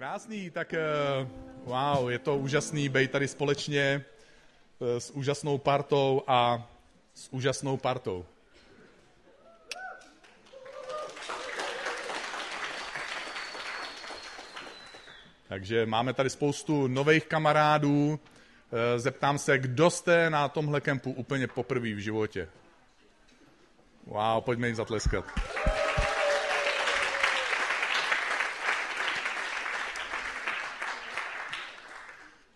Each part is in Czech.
Krásný, tak uh, wow, je to úžasný být tady společně uh, s úžasnou partou a s úžasnou partou. Takže máme tady spoustu nových kamarádů. Eh, zeptám se, kdo jste na tomhle kempu úplně poprvé v životě? Wow, pojďme jim zatleskat.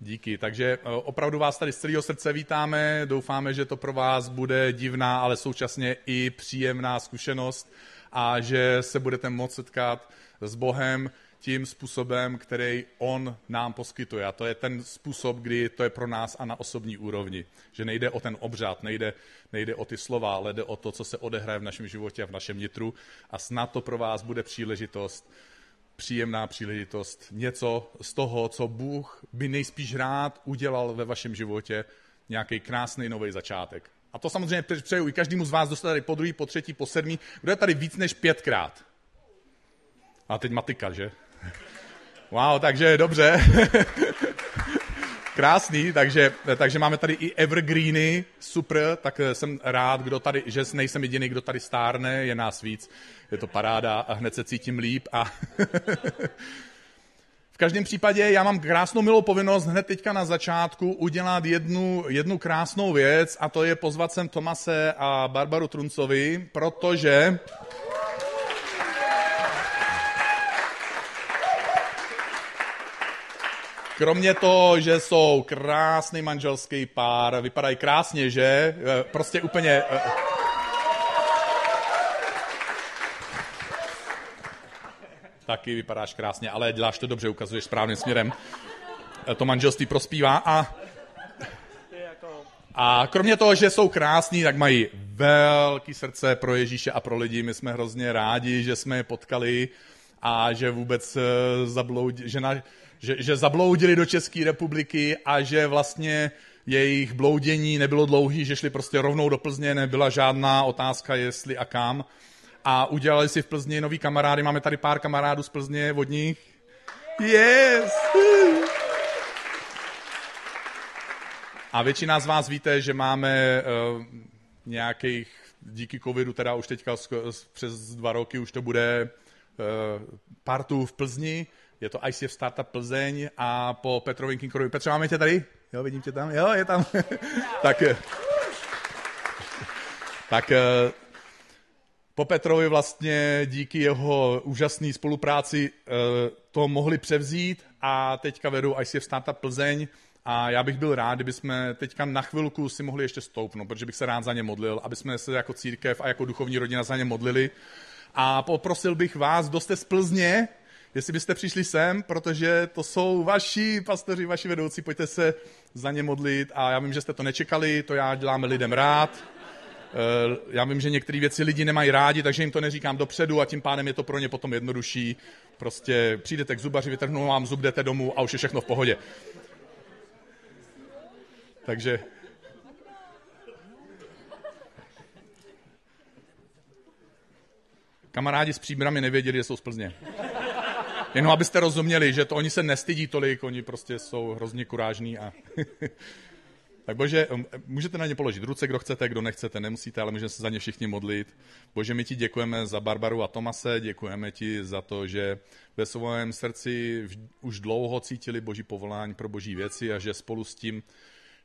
Díky. Takže eh, opravdu vás tady z celého srdce vítáme. Doufáme, že to pro vás bude divná, ale současně i příjemná zkušenost a že se budete moct setkat s Bohem tím způsobem, který On nám poskytuje. A to je ten způsob, kdy to je pro nás a na osobní úrovni. Že nejde o ten obřad, nejde, nejde o ty slova, ale jde o to, co se odehraje v našem životě a v našem nitru. A snad to pro vás bude příležitost příjemná příležitost, něco z toho, co Bůh by nejspíš rád udělal ve vašem životě, nějaký krásný nový začátek. A to samozřejmě přeju i každému z vás dostat tady po druhý, po třetí, po sedmý. Kdo je tady víc než pětkrát? A teď matika, že? Wow, takže dobře. Krásný, takže, takže máme tady i evergreeny, super, tak jsem rád, kdo tady, že nejsem jediný, kdo tady stárne, je nás víc, je to paráda a hned se cítím líp a V každém případě já mám krásnou milou povinnost hned teďka na začátku udělat jednu, jednu krásnou věc a to je pozvat sem Tomase a Barbaru Truncovi, protože Kromě toho, že jsou krásný manželský pár, vypadají krásně, že? Eh, prostě úplně... Eh, Taky vypadáš krásně, ale děláš to dobře, ukazuješ správným směrem. Eh, to manželství prospívá a... A kromě toho, že jsou krásní, tak mají velký srdce pro Ježíše a pro lidi. My jsme hrozně rádi, že jsme je potkali a že vůbec zabloudili, že, na, že, že zabloudili do České republiky a že vlastně jejich bloudění nebylo dlouhý, že šli prostě rovnou do Plzně, nebyla žádná otázka, jestli a kam. A udělali si v Plzni nový kamarády. Máme tady pár kamarádů z Plzně, od nich. Yes! A většina z vás víte, že máme uh, nějakých, díky covidu, teda už teďka přes dva roky už to bude uh, partu v Plzni, je to ICF Startup Plzeň a po Petrovi Kinkerovi. Petře, máme tě tady? Jo, vidím tě tam? Jo, je tam. tak, eh, tak eh, po Petrovi vlastně díky jeho úžasné spolupráci eh, to mohli převzít a teďka vedou ICF Startup Plzeň a já bych byl rád, kdyby jsme teďka na chvilku si mohli ještě stoupnout, protože bych se rád za ně modlil, aby jsme se jako církev a jako duchovní rodina za ně modlili. A poprosil bych vás, kdo jste z Plzně, jestli byste přišli sem, protože to jsou vaši pastoři, vaši vedoucí, pojďte se za ně modlit a já vím, že jste to nečekali, to já děláme lidem rád. Eh, já vím, že některé věci lidi nemají rádi, takže jim to neříkám dopředu a tím pádem je to pro ně potom jednodušší. Prostě přijdete k zubaři, vytrhnou vám zub, jdete domů a už je všechno v pohodě. Takže Kamarádi s příbrami nevěděli, že jsou z Plzně. Jenom abyste rozuměli, že to oni se nestydí tolik, oni prostě jsou hrozně kurážní a... tak bože, um, můžete na ně položit ruce, kdo chcete, kdo nechcete, nemusíte, ale můžeme se za ně všichni modlit. Bože, my ti děkujeme za Barbaru a Tomase, děkujeme ti za to, že ve svém srdci už dlouho cítili boží povolání pro boží věci a že spolu s tím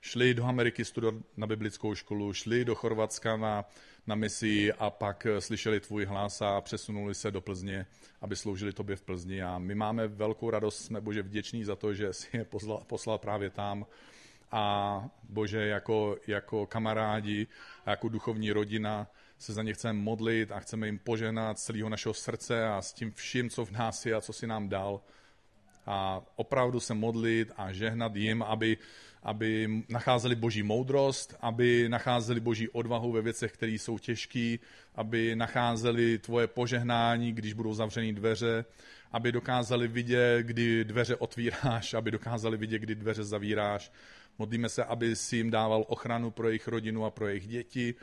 šli do Ameriky studovat na biblickou školu, šli do Chorvatska na na misi a pak eh, slyšeli tvůj hlas a přesunuli se do Plzně, aby sloužili tobě v Plzni. A my máme velkou radost, jsme Bože vděční za to, že jsi je poslal, poslal právě tam. A Bože, jako, jako kamarádi a jako duchovní rodina se za ně chceme modlit a chceme jim poženat z celého našeho srdce a s tím vším, co v nás je a co si nám dal. A opravdu se modlit a žehnat jim, aby aby nacházeli boží moudrost, aby nacházeli boží odvahu ve věcech, které jsou těžké, aby nacházeli tvoje požehnání, když budou zavřené dveře, aby dokázali vidět, kdy dveře otvíráš, aby dokázali vidět, kdy dveře zavíráš. Modlíme se, aby si jim dával ochranu pro jejich rodinu a pro jejich děti,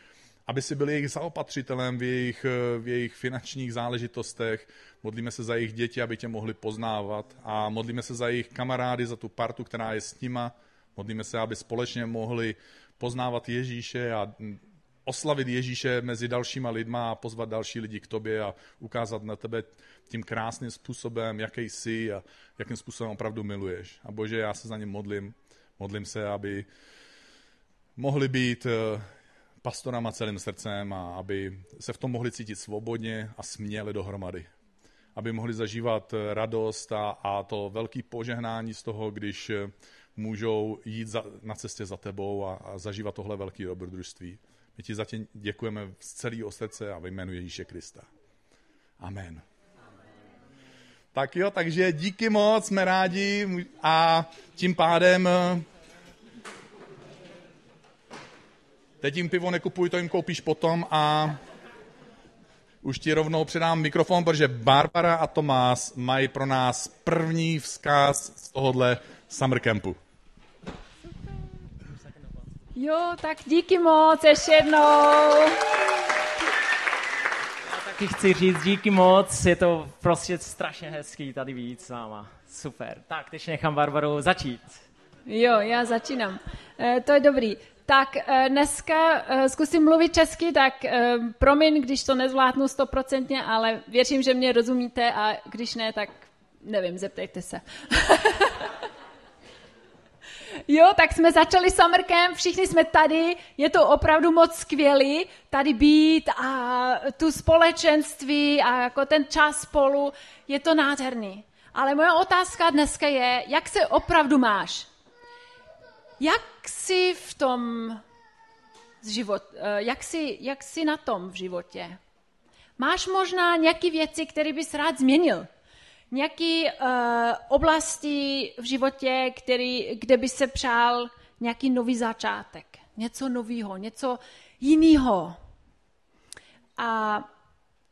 aby si byl jejich zaopatřitelem v jejich, v jejich finančních záležitostech. Modlíme se za jejich děti, aby tě mohli poznávat a modlíme se za jejich kamarády, za tu partu, která je s nima. Modlíme se, aby společně mohli poznávat Ježíše a oslavit Ježíše mezi dalšíma lidma a pozvat další lidi k tobě a ukázat na tebe tím krásným způsobem, jaký jsi a jakým způsobem opravdu miluješ. A Bože, já se za ně modlím. Modlím se, aby mohli být eh, pastorama celým srdcem a aby se v tom mohli cítit svobodně a směle dohromady. Aby mohli zažívat eh, radost a, a to velký požehnání z toho, když eh, můžou jít za, na cestě za tebou a, a zažívat tohle velké dobrodružství. My ti zatím děkujeme z celého srdce a ve jménu Ježíše Krista. Amen. Tak jo, takže díky moc, jsme rádi a tím pádem teď jim pivo nekupuj, to jim koupíš potom a už ti rovnou předám mikrofon, protože Barbara a Tomás mají pro nás první vzkaz z tohohle summer campu. Jo, tak díky moc ještě jednou. Já taky chci říct díky moc, je to prostě strašně hezký tady být s váma. Super. Tak, teď nechám Barbaru začít. Jo, já začínám. E, to je dobrý. Tak e, dneska e, zkusím mluvit česky, tak e, promiň, když to nezvládnu stoprocentně, ale věřím, že mě rozumíte a když ne, tak nevím, zeptejte se. Jo, tak jsme začali summer camp, všichni jsme tady, je to opravdu moc skvělý tady být a tu společenství a jako ten čas spolu, je to nádherný. Ale moje otázka dneska je, jak se opravdu máš? Jak jsi v tom život, eh, jak jsi, jak jsi na tom v životě? Máš možná nějaké věci, které bys rád změnil? Nějaké uh, oblasti v životě, který, kde by se přál nějaký nový začátek, něco nového, něco jiného. A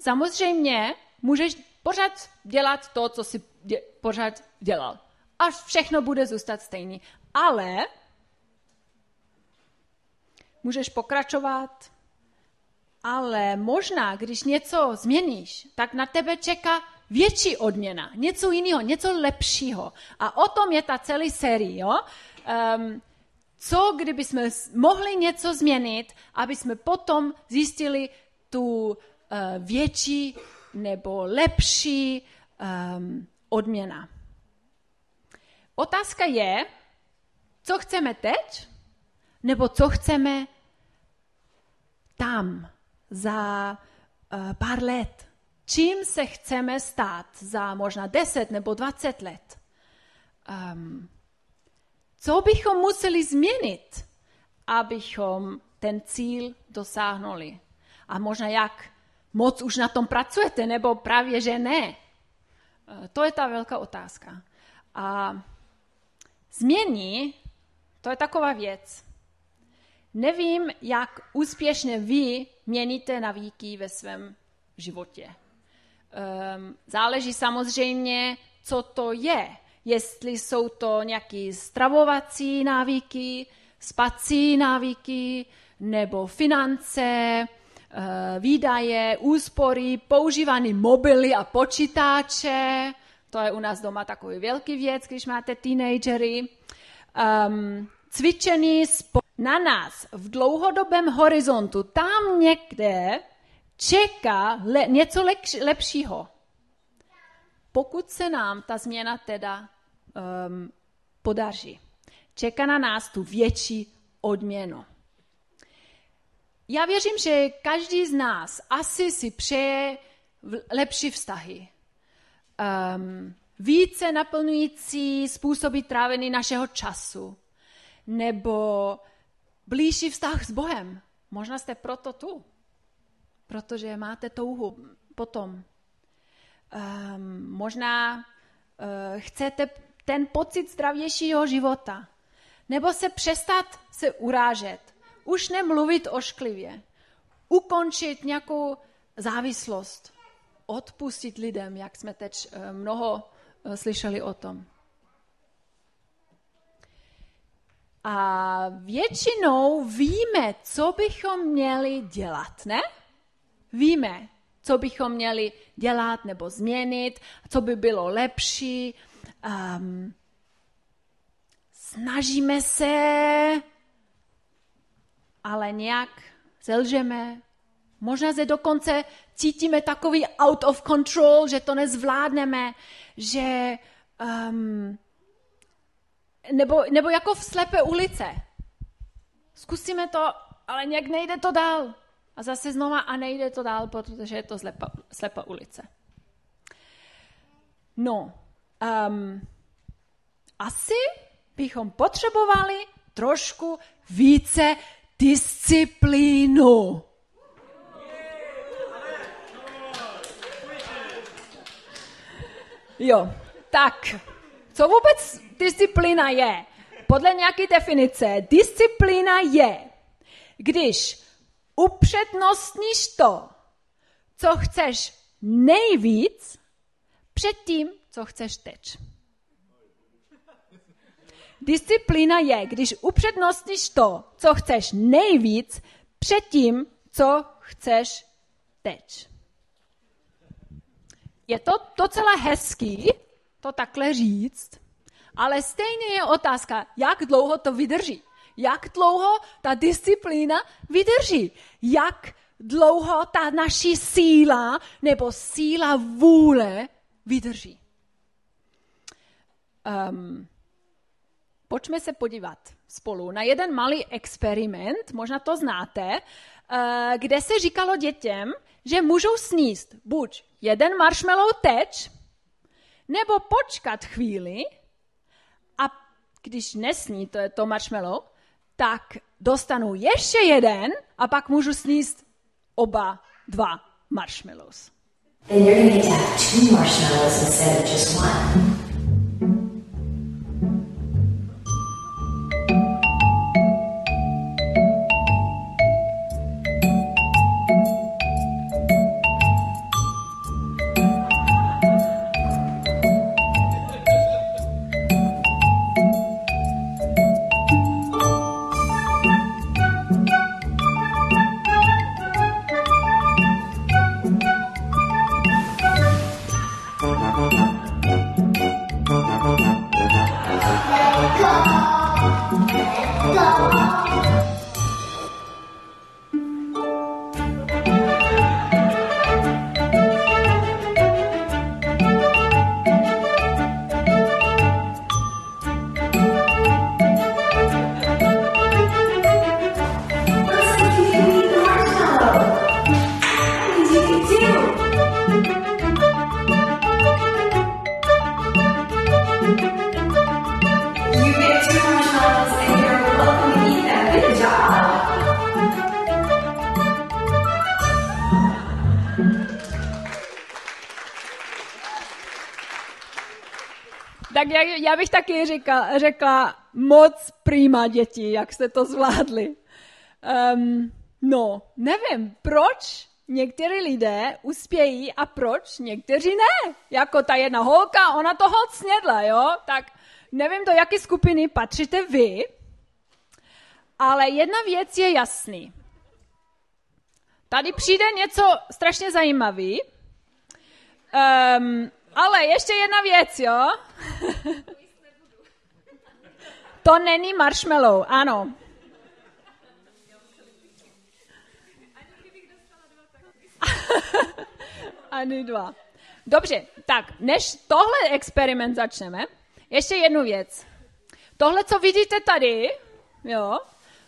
samozřejmě můžeš pořád dělat to, co jsi dě, pořád dělal. Až všechno bude zůstat stejný. Ale můžeš pokračovat, ale možná, když něco změníš, tak na tebe čeká větší odměna, něco jiného, něco lepšího. A o tom je ta celý série. Jo? Um, co kdyby jsme mohli něco změnit, aby jsme potom zjistili tu uh, větší nebo lepší um, odměna. Otázka je, co chceme teď, nebo co chceme tam za uh, pár let čím se chceme stát za možná 10 nebo 20 let. Um, co bychom museli změnit, abychom ten cíl dosáhnuli? A možná jak moc už na tom pracujete, nebo právě, že ne. Uh, to je ta velká otázka. A změní, to je taková věc. Nevím, jak úspěšně vy měníte navíky ve svém životě. Um, záleží samozřejmě, co to je. Jestli jsou to nějaké stravovací návyky, spací návyky, nebo finance, uh, výdaje, úspory, používané mobily a počítače. To je u nás doma takový velký věc, když máte teenagery. Um, cvičený na nás v dlouhodobém horizontu, tam někde čeká le, něco lepš, lepšího. Pokud se nám ta změna teda um, podaří, čeká na nás tu větší odměnu. Já věřím, že každý z nás asi si přeje lepší vztahy. Um, více naplňující způsoby trávení našeho času. Nebo blížší vztah s Bohem. Možná jste proto tu protože máte touhu potom. Um, možná uh, chcete ten pocit zdravějšího života. Nebo se přestat se urážet. Už nemluvit ošklivě. Ukončit nějakou závislost. Odpustit lidem, jak jsme teď uh, mnoho uh, slyšeli o tom. A většinou víme, co bychom měli dělat, ne? Víme, co bychom měli dělat nebo změnit, co by bylo lepší. Um, snažíme se, ale nějak zelžeme. Možná se dokonce cítíme takový out of control, že to nezvládneme, že um, nebo, nebo jako v slepé ulice. Zkusíme to, ale nějak nejde to dál. A zase znova a nejde to dál, protože je to slepa, slepá ulice. No, um, asi bychom potřebovali trošku více disciplínu. Jo, tak, co vůbec disciplína je? Podle nějaké definice, disciplína je, když upřednostníš to, co chceš nejvíc, před tím, co chceš teď. Disciplína je, když upřednostníš to, co chceš nejvíc, před tím, co chceš teď. Je to docela hezký to takhle říct, ale stejně je otázka, jak dlouho to vydrží. Jak dlouho ta disciplína vydrží. Jak dlouho ta naší síla nebo síla vůle vydrží. Um, pojďme se podívat spolu na jeden malý experiment, možná to znáte, uh, kde se říkalo dětem, že můžou sníst buď jeden marshmallow teď, nebo počkat chvíli a když nesní to je to marshmallow, tak dostanu ještě jeden a pak můžu sníst oba dva marshmallows. Then you're going to have two marshmallows instead of just one. Já bych taky říkala, řekla moc prýma děti, jak jste to zvládli. Um, no, nevím, proč někteří lidé uspějí a proč někteří ne. Jako ta jedna holka, ona toho snědla, jo? Tak nevím, do jaké skupiny patříte vy, ale jedna věc je jasný. Tady přijde něco strašně zajímavý. Um, ale ještě jedna věc, jo? to není marshmallow, ano. Ani dva. Dobře, tak než tohle experiment začneme, ještě jednu věc. Tohle, co vidíte tady, jo,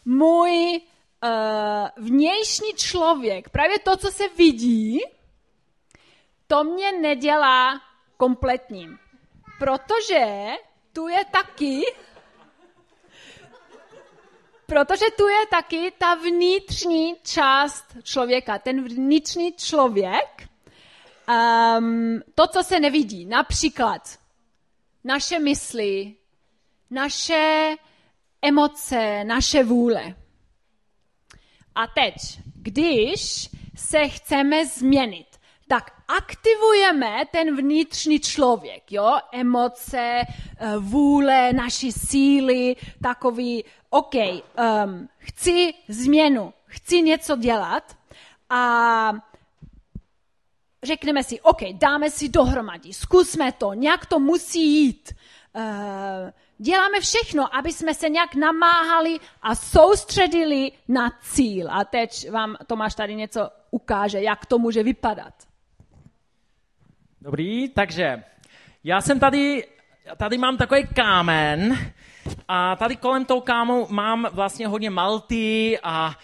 můj uh, vnější člověk, právě to, co se vidí, to mě nedělá kompletním. Protože tu je taky protože tu je taky ta vnitřní část člověka, ten vnitřní člověk, um, to, co se nevidí, například naše mysli, naše emoce, naše vůle. A teď, když se chceme změnit, tak aktivujeme ten vnitřní člověk, jo? Emoce, eh, vůle, naši síly, takový, OK, um, chci změnu, chci něco dělat a řekneme si, OK, dáme si dohromady, zkusme to, nějak to musí jít. Uh, děláme všechno, aby jsme se nějak namáhali a soustředili na cíl. A teď vám Tomáš tady něco ukáže, jak to může vypadat. Dobrý, takže já jsem tady, tady mám takový kámen a tady kolem toho kámu mám vlastně hodně malty a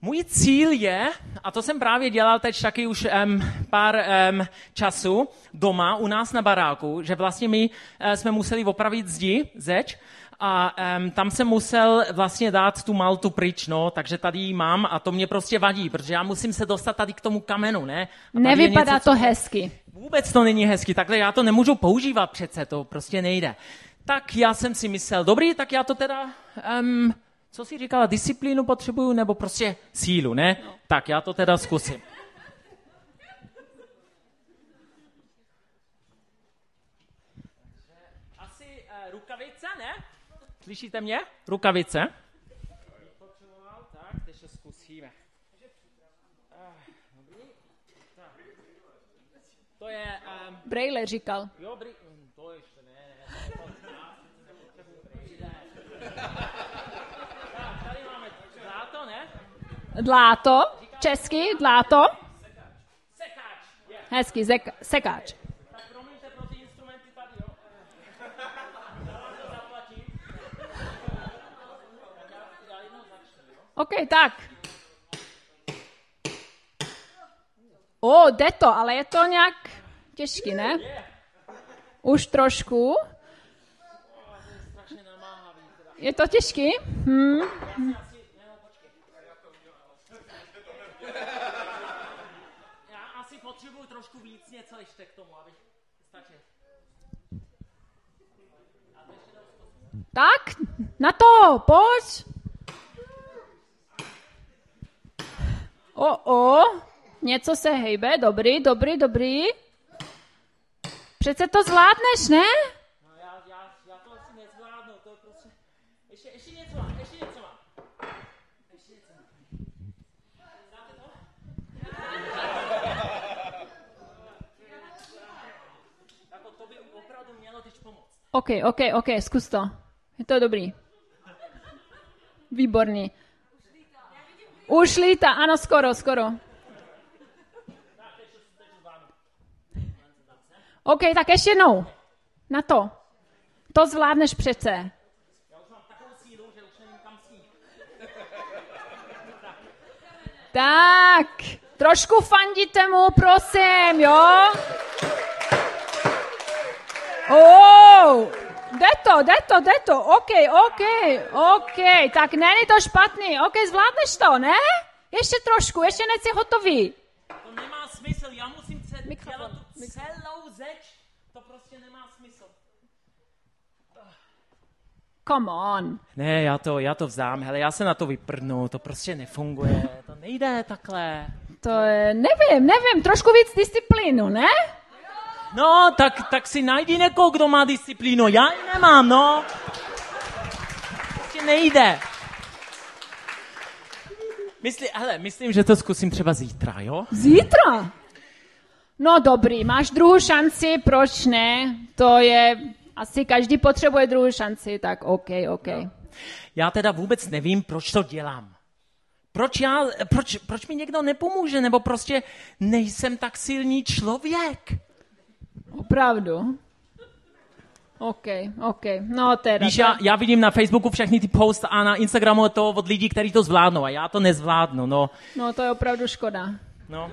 můj cíl je, a to jsem právě dělal teď taky už um, pár um, času doma u nás na baráku, že vlastně my uh, jsme museli opravit zdi, zeč, a um, tam jsem musel vlastně dát tu maltu pryč, no, takže tady ji mám a to mě prostě vadí, protože já musím se dostat tady k tomu kamenu, ne? A Nevypadá něco, to hezky. Vůbec to není hezky, takhle já to nemůžu používat přece, to prostě nejde. Tak já jsem si myslel, dobrý, tak já to teda, um, co si říkala, disciplínu potřebuju, nebo prostě sílu, ne? No. Tak já to teda zkusím. Asi uh, rukavice, ne? Slyšíte mě? Rukavice. Tak, teď to zkusíme. To je... Um... Braille říkal. Jo, bri... Hm, to ještě ne. tady máme dláto, ne? Dláto, česky, dláto. Sekáč. Hezky, zek, sekáč. OK, tak. O, jde to, ale je to nějak těžký, ne? Už trošku. Je to těžký? Hmm. Já asi potřebuji trošku víc něco ještě k tomu, abych stačil. Tak, na to, pojď. O, o, něco se hejbe, dobrý, dobrý, dobrý. Přece to zvládneš, ne? No já, já, já to asi nezvládnu, to je prostě... Ještě, ještě něco mám, ještě něco mám. Ještě něco mám. Znáte to? Jako to by opravdu mělo teď pomoct. OK, OK, OK, zkus to. Je to dobrý. Výborný. Už líta, ano, skoro, skoro. OK, tak ještě jednou. Na to. To zvládneš přece. Tak, trošku fandíte mu, prosím, jo? Oh, jde to, jde to, jde to, OK, OK, OK, tak není to špatný, OK, zvládneš to, ne? Ještě trošku, ještě nejsi hotový. To nemá smysl, já musím dělat tu celou zeč, to prostě nemá smysl. Come on. Ne, já to, já to vzdám, hele, já se na to vyprdnu, to prostě nefunguje, to nejde takhle. To je, nevím, nevím, trošku víc disciplínu, ne? No, tak, tak si najdi někoho, kdo má disciplínu. Já ji nemám, no. Prostě nejde. Myslí, hele, myslím, že to zkusím třeba zítra, jo? Zítra? No dobrý, máš druhou šanci, proč ne? To je, asi každý potřebuje druhou šanci, tak OK, OK. No. Já teda vůbec nevím, proč to dělám. Proč, já, proč, proč mi někdo nepomůže, nebo prostě nejsem tak silný člověk. Opravdu? OK, OK. No teda. Víš, já, já vidím na Facebooku všechny ty post a na Instagramu to od lidí, kteří to zvládnou a já to nezvládnu, no. No to je opravdu škoda. No.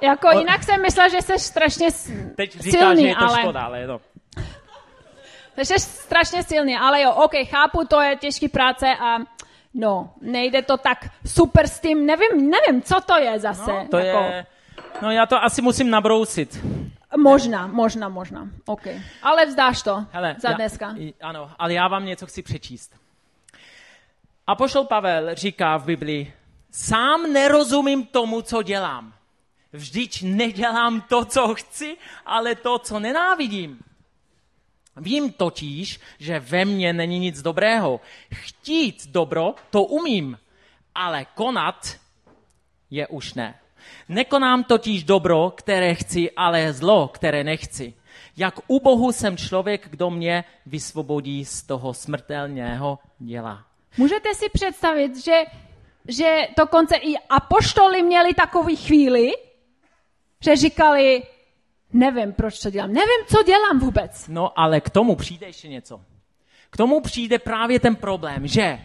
Jako o... jinak jsem myslela, že jsi strašně Teď říká, silný, že je to ale... škoda, ale no. Jsi strašně silný, ale jo, OK, chápu, to je těžký práce a no, nejde to tak super s tím, nevím, nevím, co to je zase. No, to jako... je No já to asi musím nabrousit. Možná, možná, možná. OK. Ale vzdáš to Hele, za dneska. Já, ano, ale já vám něco chci přečíst. A pošel Pavel říká v Biblii, sám nerozumím tomu, co dělám. Vždyť nedělám to, co chci, ale to, co nenávidím. Vím totiž, že ve mně není nic dobrého. Chtít dobro, to umím, ale konat je už ne. Nekonám totiž dobro, které chci, ale zlo, které nechci. Jak u Bohu jsem člověk, kdo mě vysvobodí z toho smrtelného děla. Můžete si představit, že, že dokonce i apoštoli měli takový chvíli, že říkali, nevím, proč to dělám, nevím, co dělám vůbec. No ale k tomu přijde ještě něco. K tomu přijde právě ten problém, že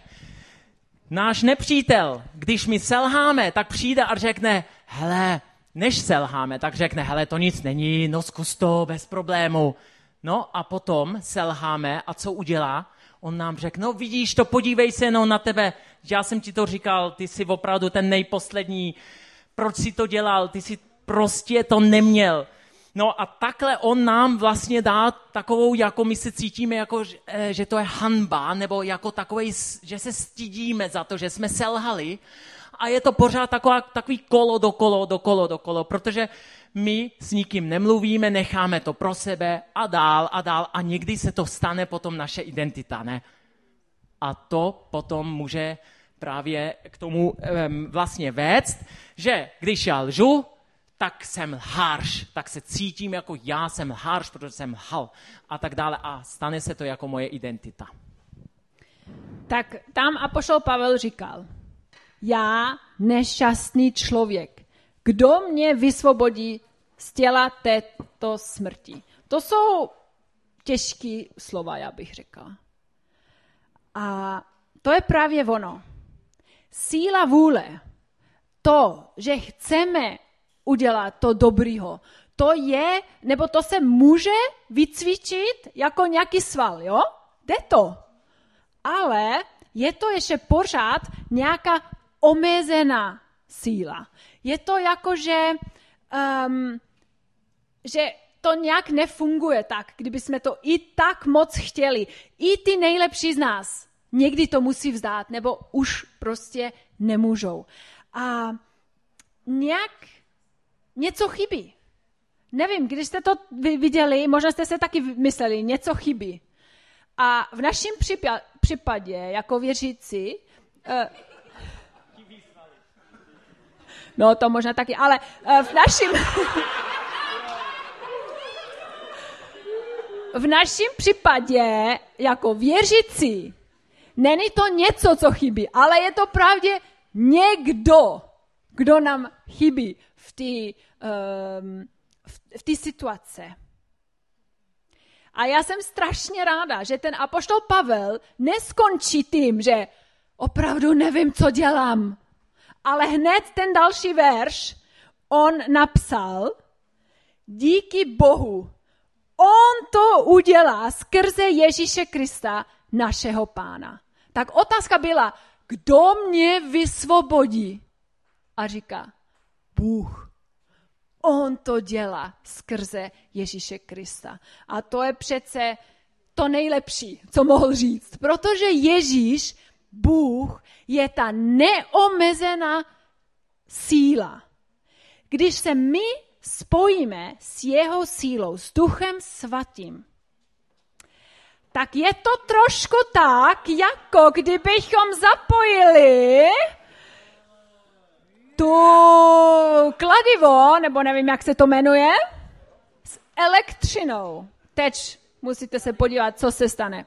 náš nepřítel, když my selháme, tak přijde a řekne, hele, než selháme, tak řekne, hele, to nic není, no zkus to bez problému. No a potom selháme a co udělá? On nám řekne, no vidíš to, podívej se no na tebe, já jsem ti to říkal, ty jsi opravdu ten nejposlední, proč jsi to dělal, ty jsi prostě to neměl. No a takhle on nám vlastně dá takovou, jako my se cítíme, jako, eh, že to je hanba, nebo jako takový, že se stydíme za to, že jsme selhali. A je to pořád taková, takový kolo dokolo, dokolo, dokolo, protože my s nikým nemluvíme, necháme to pro sebe a dál a dál a někdy se to stane potom naše identita, ne? A to potom může právě k tomu um, vlastně vést, že když já lžu, tak jsem harš, tak se cítím jako já jsem harš, protože jsem hal a tak dále a stane se to jako moje identita. Tak tam Apoštol Pavel říkal, já nešťastný člověk, kdo mě vysvobodí z těla této smrti. To jsou těžké slova, já bych řekla. A to je právě ono. Síla vůle, to, že chceme udělat to dobrýho. To je, nebo to se může vycvičit jako nějaký sval, jo? Jde to. Ale je to ještě pořád nějaká omezená síla. Je to jako, že, um, že to nějak nefunguje tak, kdyby jsme to i tak moc chtěli. I ty nejlepší z nás někdy to musí vzdát, nebo už prostě nemůžou. A nějak něco chybí. Nevím, když jste to viděli, možná jste se taky mysleli, něco chybí. A v našem případě, jako věřící, uh, no to možná taky, ale uh, v našem... v našem případě, jako věřící, není to něco, co chybí, ale je to právě někdo, kdo nám chybí v té um, v, v té situace. A já jsem strašně ráda, že ten apoštol Pavel neskončí tím, že opravdu nevím, co dělám. Ale hned ten další verš on napsal, díky Bohu, on to udělá skrze Ježíše Krista, našeho pána. Tak otázka byla, kdo mě vysvobodí? A říká, Bůh. On to dělá skrze Ježíše Krista. A to je přece to nejlepší, co mohl říct. Protože Ježíš, Bůh, je ta neomezená síla. Když se my spojíme s jeho sílou, s duchem svatým, tak je to trošku tak, jako kdybychom zapojili tu kladivo, nebo nevím, jak se to jmenuje, s elektřinou. Teď musíte se podívat, co se stane.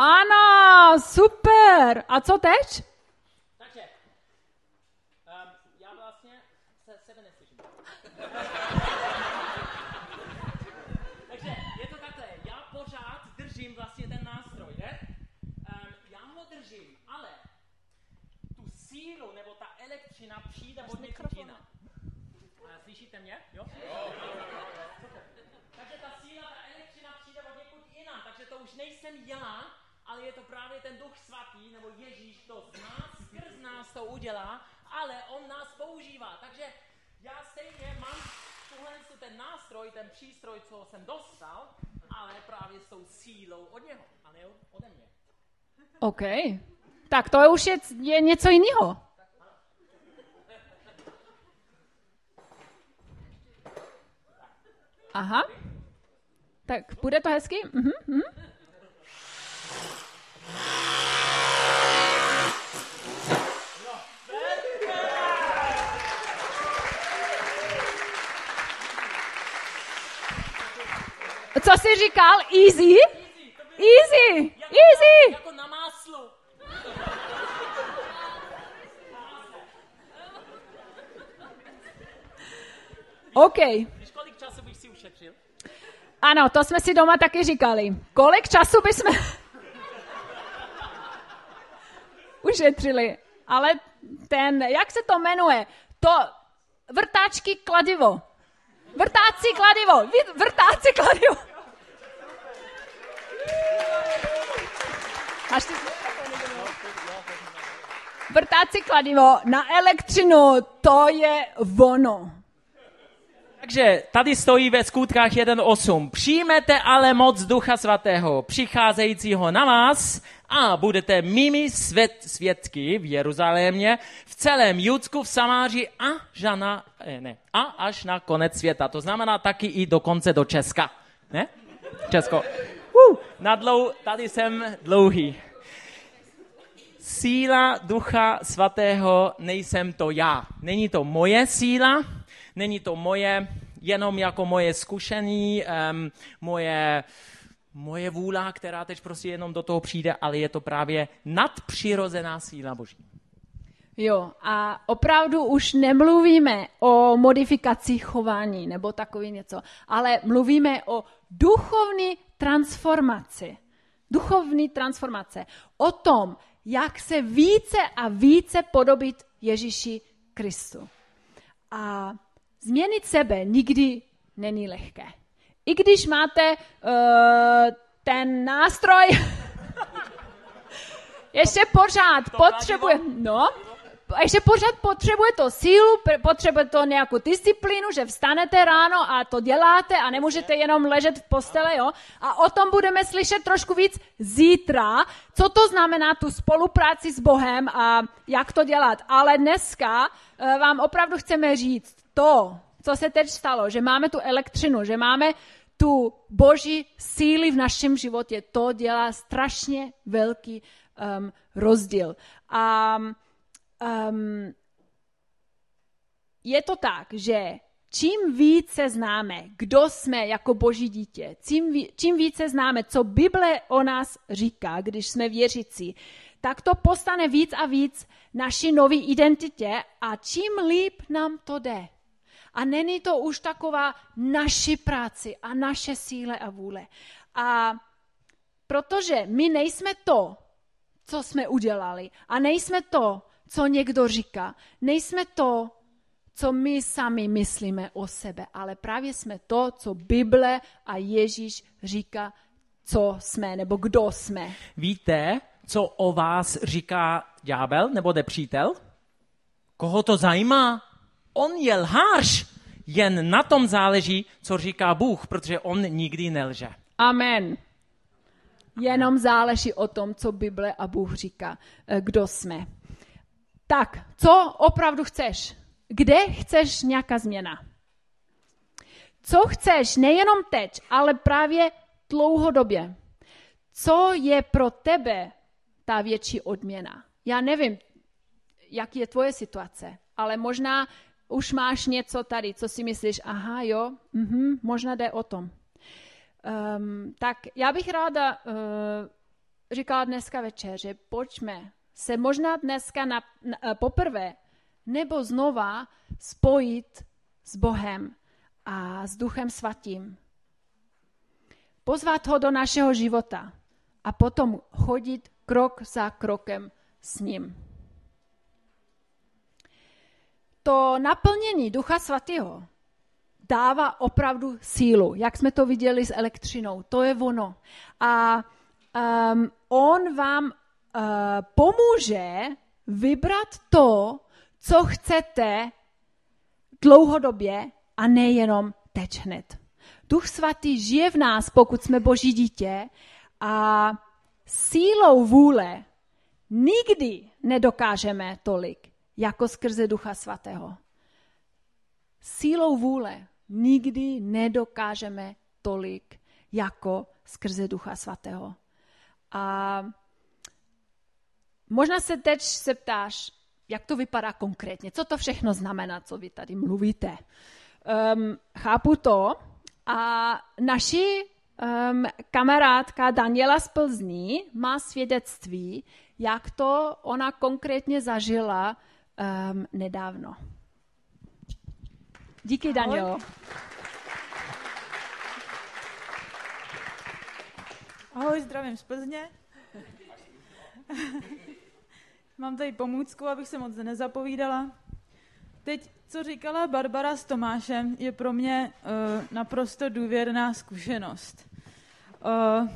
Ano, super. A co teď? Takže, um, já vlastně se sebe neslyším. Takže je to takhle, já pořád držím vlastně ten nástroj, ne? Um, já ho držím, ale tu sílu nebo ta elektřina přijde od někud jinak. Slyšíte mě? Jo? jo. Takže ta síla, ta elektřina přijde od někud jinam, takže to už nejsem já, ale je to právě ten duch svatý, nebo Ježíš, to z nás, skrz nás to udělá, ale on nás používá. Takže já stejně mám tuhle ten nástroj, ten přístroj, co jsem dostal, ale právě s tou sílou od něho, a ne ode mě. OK. Tak to už je, je něco jiného. Aha. Tak bude to hezky? Mhm, mhm. Co jsi říkal? Easy? Easy! Easy! Jako na máslu. OK. Víš, kolik času bych si ušetřil? Ano, to jsme si doma taky říkali. Kolik času bychom ušetřili. Ale ten, jak se to jmenuje? To vrtáčky kladivo. Vrtáci kladivo. Vrtáci kladivo. Máš ty Vrtáci kladivo na elektřinu, to je vono. Takže tady stojí ve skutkách 1.8. Přijmete ale moc Ducha Svatého, přicházejícího na vás a budete mými svět, svědky v Jeruzalémě, v celém Judsku, v Samáři a, žana, eh, ne, a až na konec světa. To znamená taky i dokonce do Česka. Ne? Česko. Uh, na dlou, tady jsem dlouhý. Síla Ducha Svatého nejsem to já. Není to moje síla, není to moje, jenom jako moje zkušení, um, moje, moje vůle, která teď prostě jenom do toho přijde, ale je to právě nadpřirozená síla Boží. Jo, a opravdu už nemluvíme o modifikaci chování nebo takový něco, ale mluvíme o duchovní transformaci. Duchovní transformace. O tom, jak se více a více podobit Ježíši Kristu. A změnit sebe nikdy není lehké. I když máte uh, ten nástroj, ještě pořád potřebuje, no, ještě pořád potřebuje to sílu, potřebuje to nějakou disciplínu, že vstanete ráno a to děláte a nemůžete jenom ležet v postele, jo. A o tom budeme slyšet trošku víc zítra, co to znamená tu spolupráci s Bohem a jak to dělat. Ale dneska uh, vám opravdu chceme říct to, co se teď stalo, že máme tu elektřinu, že máme tu boží síly v našem životě, to dělá strašně velký um, rozdíl. A um, je to tak, že čím více známe, kdo jsme jako boží dítě, čím, čím více známe, co Bible o nás říká, když jsme věřící, tak to postane víc a víc naší nový identitě a čím líp nám to jde. A není to už taková naši práci a naše síle a vůle. A protože my nejsme to, co jsme udělali a nejsme to, co někdo říká, nejsme to, co my sami myslíme o sebe, ale právě jsme to, co Bible a Ježíš říká, co jsme nebo kdo jsme. Víte, co o vás říká ďábel nebo nepřítel? Koho to zajímá? On je lhář. Jen na tom záleží, co říká Bůh, protože on nikdy nelže. Amen. Jenom záleží o tom, co Bible a Bůh říká, eh, kdo jsme. Tak, co opravdu chceš? Kde chceš nějaká změna? Co chceš nejenom teď, ale právě dlouhodobě? Co je pro tebe ta větší odměna? Já nevím, jak je tvoje situace, ale možná už máš něco tady, co si myslíš, aha, jo, mhm, možná jde o tom. Um, tak já bych ráda uh, říkala dneska večer, že pojďme se možná dneska na, na, poprvé nebo znova spojit s Bohem a s Duchem Svatým. Pozvat ho do našeho života a potom chodit krok za krokem s ním. To naplnění Ducha Svatého dává opravdu sílu, jak jsme to viděli s elektřinou. To je ono. A um, on vám uh, pomůže vybrat to, co chcete dlouhodobě a nejenom teď hned. Duch svatý žije v nás, pokud jsme boží dítě a sílou vůle nikdy nedokážeme tolik, jako skrze Ducha svatého. Sílou vůle nikdy nedokážeme tolik, jako skrze Ducha svatého. A možná se teď se ptáš, jak to vypadá konkrétně, co to všechno znamená, co vy tady mluvíte. Um, chápu to a naši um, kamarádka Daniela z Plzní má svědectví, jak to ona konkrétně zažila um, nedávno. Díky, Danielo. Ahoj, zdravím z Plzně. Mám tady pomůcku, abych se moc nezapovídala. Teď, co říkala Barbara s Tomášem, je pro mě uh, naprosto důvěrná zkušenost. Uh,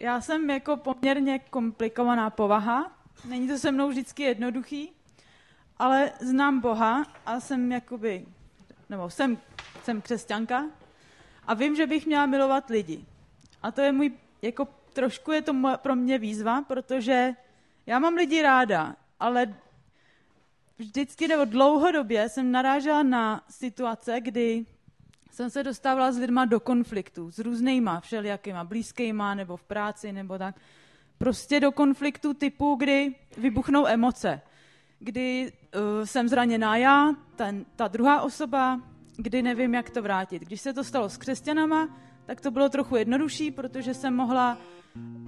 já jsem jako poměrně komplikovaná povaha, není to se mnou vždycky jednoduchý, ale znám Boha a jsem jakoby, nebo jsem, jsem křesťanka a vím, že bych měla milovat lidi. A to je můj, jako trošku je to pro mě výzva, protože já mám lidi ráda, ale vždycky nebo dlouhodobě jsem narážela na situace, kdy jsem se dostávala s lidma do konfliktu, s různýma, všelijakýma, blízkýma, nebo v práci, nebo tak. Prostě do konfliktu typu, kdy vybuchnou emoce. Kdy uh, jsem zraněná já, ten, ta druhá osoba, kdy nevím, jak to vrátit. Když se to stalo s křesťanama, tak to bylo trochu jednodušší, protože jsem mohla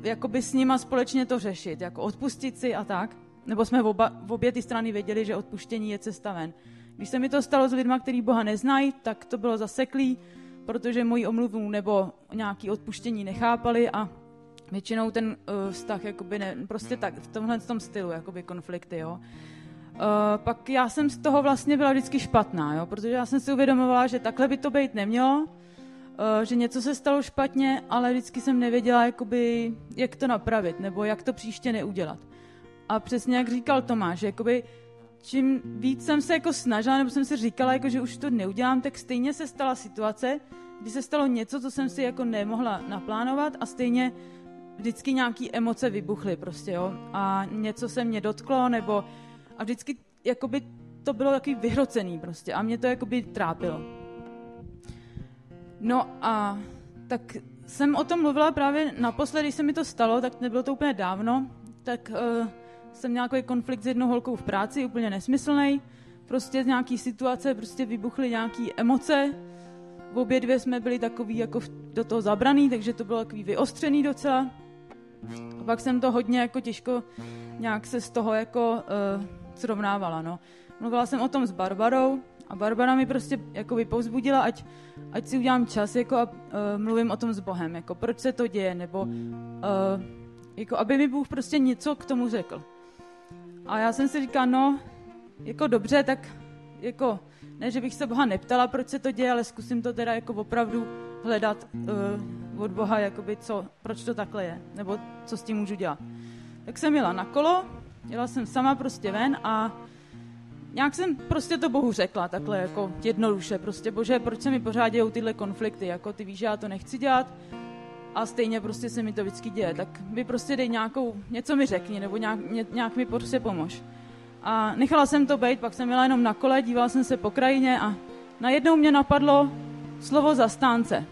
jakoby s nima společně to řešit, jako odpustit si a tak. Nebo jsme v, oba, v obě ty strany věděli, že odpuštění je cesta ven. Když se mi to stalo s lidmi, kteří Boha neznají, tak to bylo zaseklý, protože moji omluvu nebo nějaký odpuštění nechápali a většinou ten uh, vztah jakoby ne, prostě tak, v tomhle tom stylu, jakoby konflikty, jo. Uh, pak já jsem z toho vlastně byla vždycky špatná, jo, protože já jsem si uvědomovala, že takhle by to být nemělo, uh, že něco se stalo špatně, ale vždycky jsem nevěděla, jakoby, jak to napravit, nebo jak to příště neudělat. A přesně jak říkal Tomáš, jakoby čím víc jsem se jako snažila, nebo jsem si říkala, jako, že už to neudělám, tak stejně se stala situace, kdy se stalo něco, co jsem si jako nemohla naplánovat a stejně vždycky nějaký emoce vybuchly prostě, jo. A něco se mě dotklo, nebo a vždycky jakoby to bylo takový vyhrocený prostě a mě to jakoby trápilo. No a tak jsem o tom mluvila právě naposledy, když se mi to stalo, tak nebylo to úplně dávno, tak uh, jsem měla takový konflikt s jednou holkou v práci, úplně nesmyslný. Prostě z nějaký situace prostě vybuchly nějaké emoce. V obě dvě jsme byli takový jako do toho zabraný, takže to bylo takový vyostřený docela. A pak jsem to hodně jako těžko nějak se z toho jako uh, srovnávala, no. Mluvila jsem o tom s Barbarou a Barbara mi prostě jako povzbudila, ať, ať si udělám čas jako a uh, mluvím o tom s Bohem, jako proč se to děje, nebo uh, jako aby mi Bůh prostě něco k tomu řekl. A já jsem si říkala, no, jako dobře, tak jako, ne, že bych se Boha neptala, proč se to děje, ale zkusím to teda jako opravdu hledat uh, od Boha, jakoby co, proč to takhle je, nebo co s tím můžu dělat. Tak jsem jela na kolo, jela jsem sama prostě ven a nějak jsem prostě to Bohu řekla, takhle jako jednoduše, prostě bože, proč se mi pořád dějou tyhle konflikty, jako ty víš, že já to nechci dělat a stejně prostě se mi to vždycky děje, tak mi prostě dej nějakou, něco mi řekni, nebo nějak, ně, nějak mi prostě pomož. A nechala jsem to být, pak jsem jela jenom na kole, dívala jsem se po krajině a najednou mě napadlo slovo zastánce.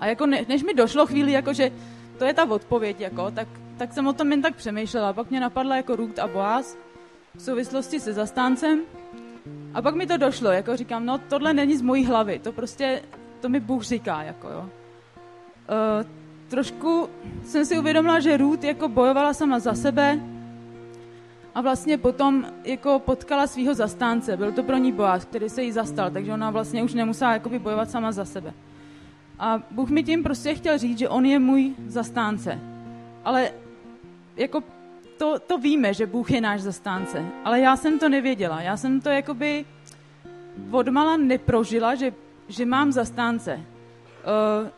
A jako ne, než mi došlo chvíli, jako že to je ta odpověď, jako, tak, tak jsem o tom jen tak přemýšlela. Pak mě napadla jako Ruth a Boaz v souvislosti se zastáncem. A pak mi to došlo, jako říkám, no tohle není z mojí hlavy, to prostě, to mi Bůh říká, jako jo. Uh, trošku jsem si uvědomila, že Ruth jako bojovala sama za sebe a vlastně potom jako potkala svého zastánce. Byl to pro ní Boaz, který se jí zastal, takže ona vlastně už nemusela jakoby bojovat sama za sebe. A Bůh mi tím prostě chtěl říct, že on je můj zastánce. Ale jako to, to víme, že Bůh je náš zastánce, ale já jsem to nevěděla. Já jsem to jakoby odmala neprožila, že, že mám zastánce.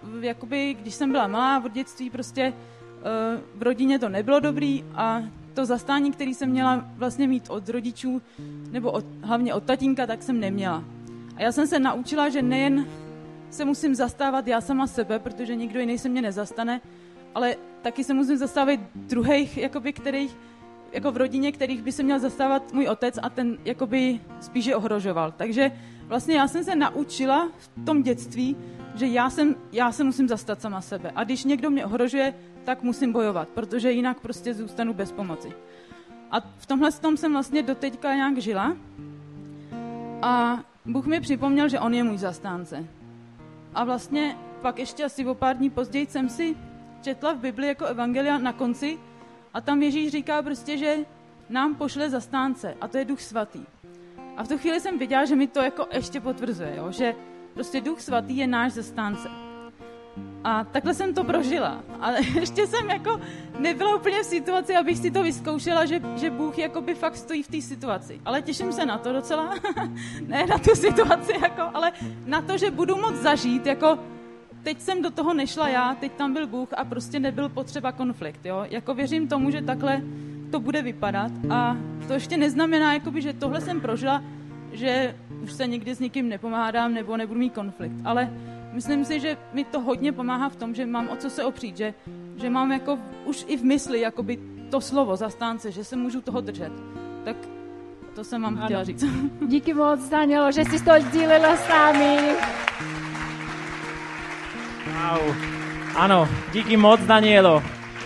Uh, jakoby, když jsem byla malá v dětství, prostě uh, v rodině to nebylo dobrý a to zastání, který jsem měla vlastně mít od rodičů, nebo od, hlavně od tatínka, tak jsem neměla. A já jsem se naučila, že nejen se musím zastávat já sama sebe, protože nikdo jiný se mě nezastane, ale taky se musím zastávat druhých, jakoby, kterých, jako v rodině, kterých by se měl zastávat můj otec a ten jakoby spíše ohrožoval. Takže vlastně já jsem se naučila v tom dětství, že já, jsem, já se musím zastat sama sebe. A když někdo mě ohrožuje, tak musím bojovat, protože jinak prostě zůstanu bez pomoci. A v tomhle tom jsem vlastně doteďka nějak žila. A Bůh mi připomněl, že On je můj zastánce. A vlastně pak ještě asi o pár dní později jsem si četla v Bibli jako evangelia na konci a tam Ježíš říká prostě, že nám pošle zastánce a to je Duch Svatý. A v tu chvíli jsem viděla, že mi to jako ještě potvrzuje, jo? že prostě Duch Svatý je náš zastánce. A takhle jsem to prožila. Ale ještě jsem jako nebyla úplně v situaci, abych si to vyzkoušela, že, že Bůh jakoby fakt stojí v té situaci. Ale těším se na to docela. ne na tu situaci, jako, ale na to, že budu moc zažít, jako teď jsem do toho nešla já, teď tam byl Bůh a prostě nebyl potřeba konflikt. Jo? Jako věřím tomu, že takhle to bude vypadat a to ještě neznamená, jakoby, že tohle jsem prožila, že už se nikdy s nikým nepomáhám nebo nebudu mít konflikt. Ale myslím si, že mi to hodně pomáhá v tom, že mám o co se opřít, že, že mám jako už i v mysli jakoby to slovo zastánce, že se můžu toho držet. Tak to jsem vám ano. chtěla říct. Díky moc, Danielo, že jsi to sdílela s námi. Wow. Ano, díky moc, Danielo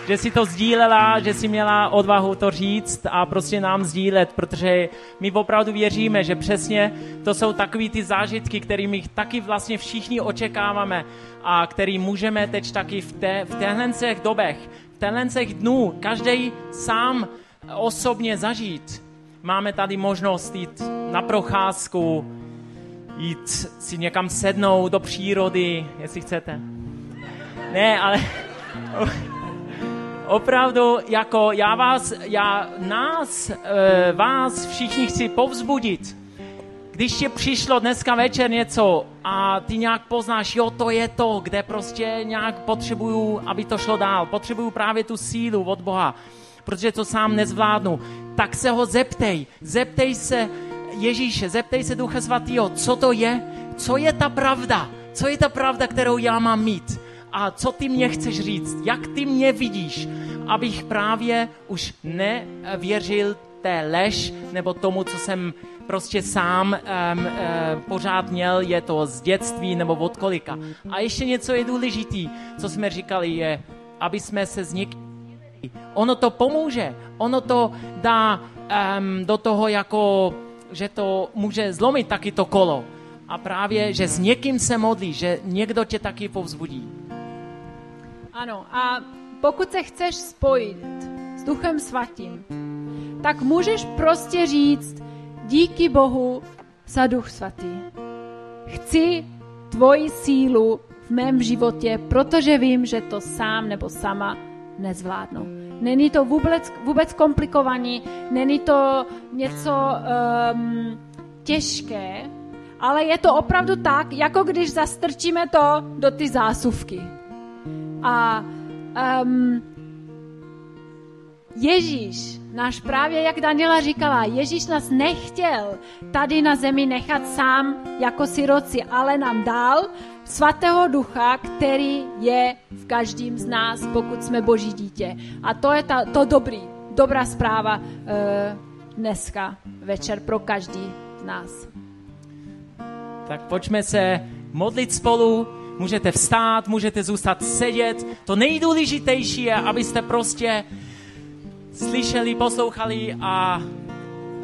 že si to sdílela, že si měla odvahu to říct a prostě nám sdílet, protože my opravdu věříme, že přesně to jsou takový ty zážitky, kterými taky vlastně všichni očekáváme a který můžeme teď taky v, té, v těchto dobech, v těchto dnů, každý sám osobně zažít. Máme tady možnost jít na procházku, jít si někam sednout do přírody, jestli chcete. Ne, ale opravdu jako já vás, já nás, e, vás všichni chci povzbudit. Když ti přišlo dneska večer něco a ty nějak poznáš, jo, to je to, kde prostě nějak potřebuju, aby to šlo dál, potřebuju právě tu sílu od Boha, protože to sám nezvládnu, tak se ho zeptej. Zeptej se Ježíše, zeptej se Ducha Svatého, co to je, co je ta pravda, co je ta pravda, kterou já mám mít? A co ty mě chceš říct, jak ty mě vidíš, abych právě už nevěřil té lež nebo tomu, co jsem prostě sám um, uh, pořád měl, je to z dětství nebo od kolika. A ještě něco je důležitý, co jsme říkali, je, aby jsme se z někým Ono to pomůže, ono to dá um, do toho jako, že to může zlomit taky to kolo. A právě, že s někým se modlí, že někdo tě taky povzbudí. Ano, a pokud se chceš spojit s Duchem Svatým, tak můžeš prostě říct díky Bohu za Duch Svatý. Chci tvoji sílu v mém životě, protože vím, že to sám nebo sama nezvládnu. Není to vůbec, vůbec komplikovaný, není to něco um, těžké, ale je to opravdu tak, jako když zastrčíme to do ty zásuvky. A um, Ježíš, náš právě, jak Daniela říkala, Ježíš nás nechtěl tady na zemi nechat sám jako siroci, ale nám dal svatého ducha, který je v každém z nás, pokud jsme boží dítě. A to je ta, to dobrý, dobrá zpráva uh, dneska večer pro každý z nás. Tak pojďme se modlit spolu můžete vstát, můžete zůstat sedět. To nejdůležitější je, abyste prostě slyšeli, poslouchali a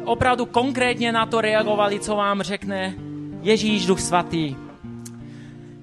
opravdu konkrétně na to reagovali, co vám řekne Ježíš Duch Svatý.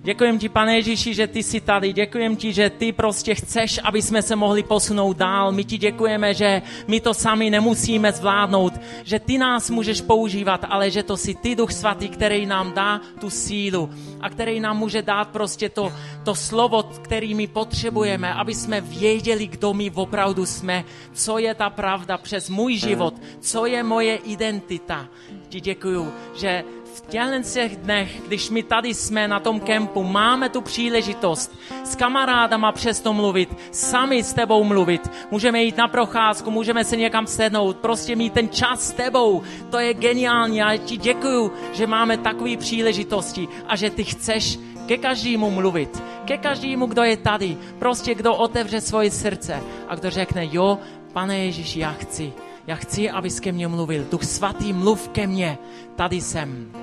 Děkujem ti, pane Ježíši, že ty jsi tady. Děkujem ti, že ty prostě chceš, aby jsme se mohli posunout dál. My ti děkujeme, že my to sami nemusíme zvládnout, že ty nás můžeš používat, ale že to si ty, Duch Svatý, který nám dá tu sílu a který nám může dát prostě to, to slovo, který my potřebujeme, aby jsme věděli, kdo my opravdu jsme, co je ta pravda přes můj život, co je moje identita. Ti děkuju, že v těchto dnech, když my tady jsme na tom kempu, máme tu příležitost s kamarádama přesto mluvit, sami s tebou mluvit. Můžeme jít na procházku, můžeme se někam sednout, prostě mít ten čas s tebou. To je geniální. Já ti děkuju, že máme takové příležitosti a že ty chceš ke každému mluvit, ke každému, kdo je tady, prostě kdo otevře svoje srdce a kdo řekne, jo, pane Ježíši, já chci, já chci, abys ke mně mluvil. Duch svatý, mluv ke mně, tady jsem.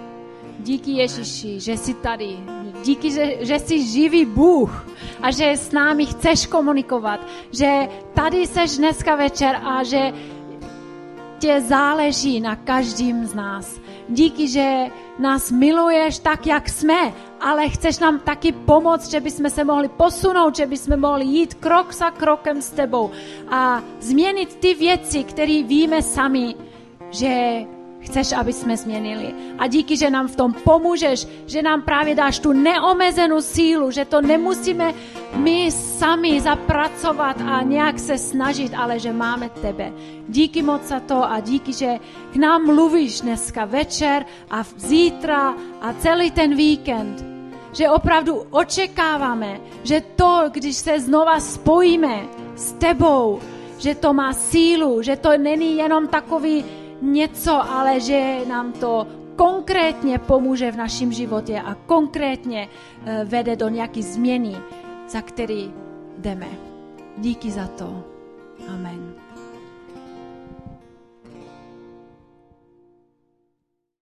Díky Ježíši, že jsi tady. Díky, že, že jsi živý Bůh a že s námi chceš komunikovat. Že tady seš dneska večer a že tě záleží na každým z nás. Díky, že nás miluješ tak, jak jsme, ale chceš nám taky pomoct, že bychom se mohli posunout, že bychom mohli jít krok za krokem s tebou a změnit ty věci, které víme sami, že chceš, aby jsme změnili. A díky, že nám v tom pomůžeš, že nám právě dáš tu neomezenou sílu, že to nemusíme my sami zapracovat a nějak se snažit, ale že máme tebe. Díky moc za to a díky, že k nám mluvíš dneska večer a zítra a celý ten víkend. Že opravdu očekáváme, že to, když se znova spojíme s tebou, že to má sílu, že to není jenom takový něco, ale že nám to konkrétně pomůže v našem životě a konkrétně eh, vede do nějaké změny, za který jdeme. Díky za to. Amen.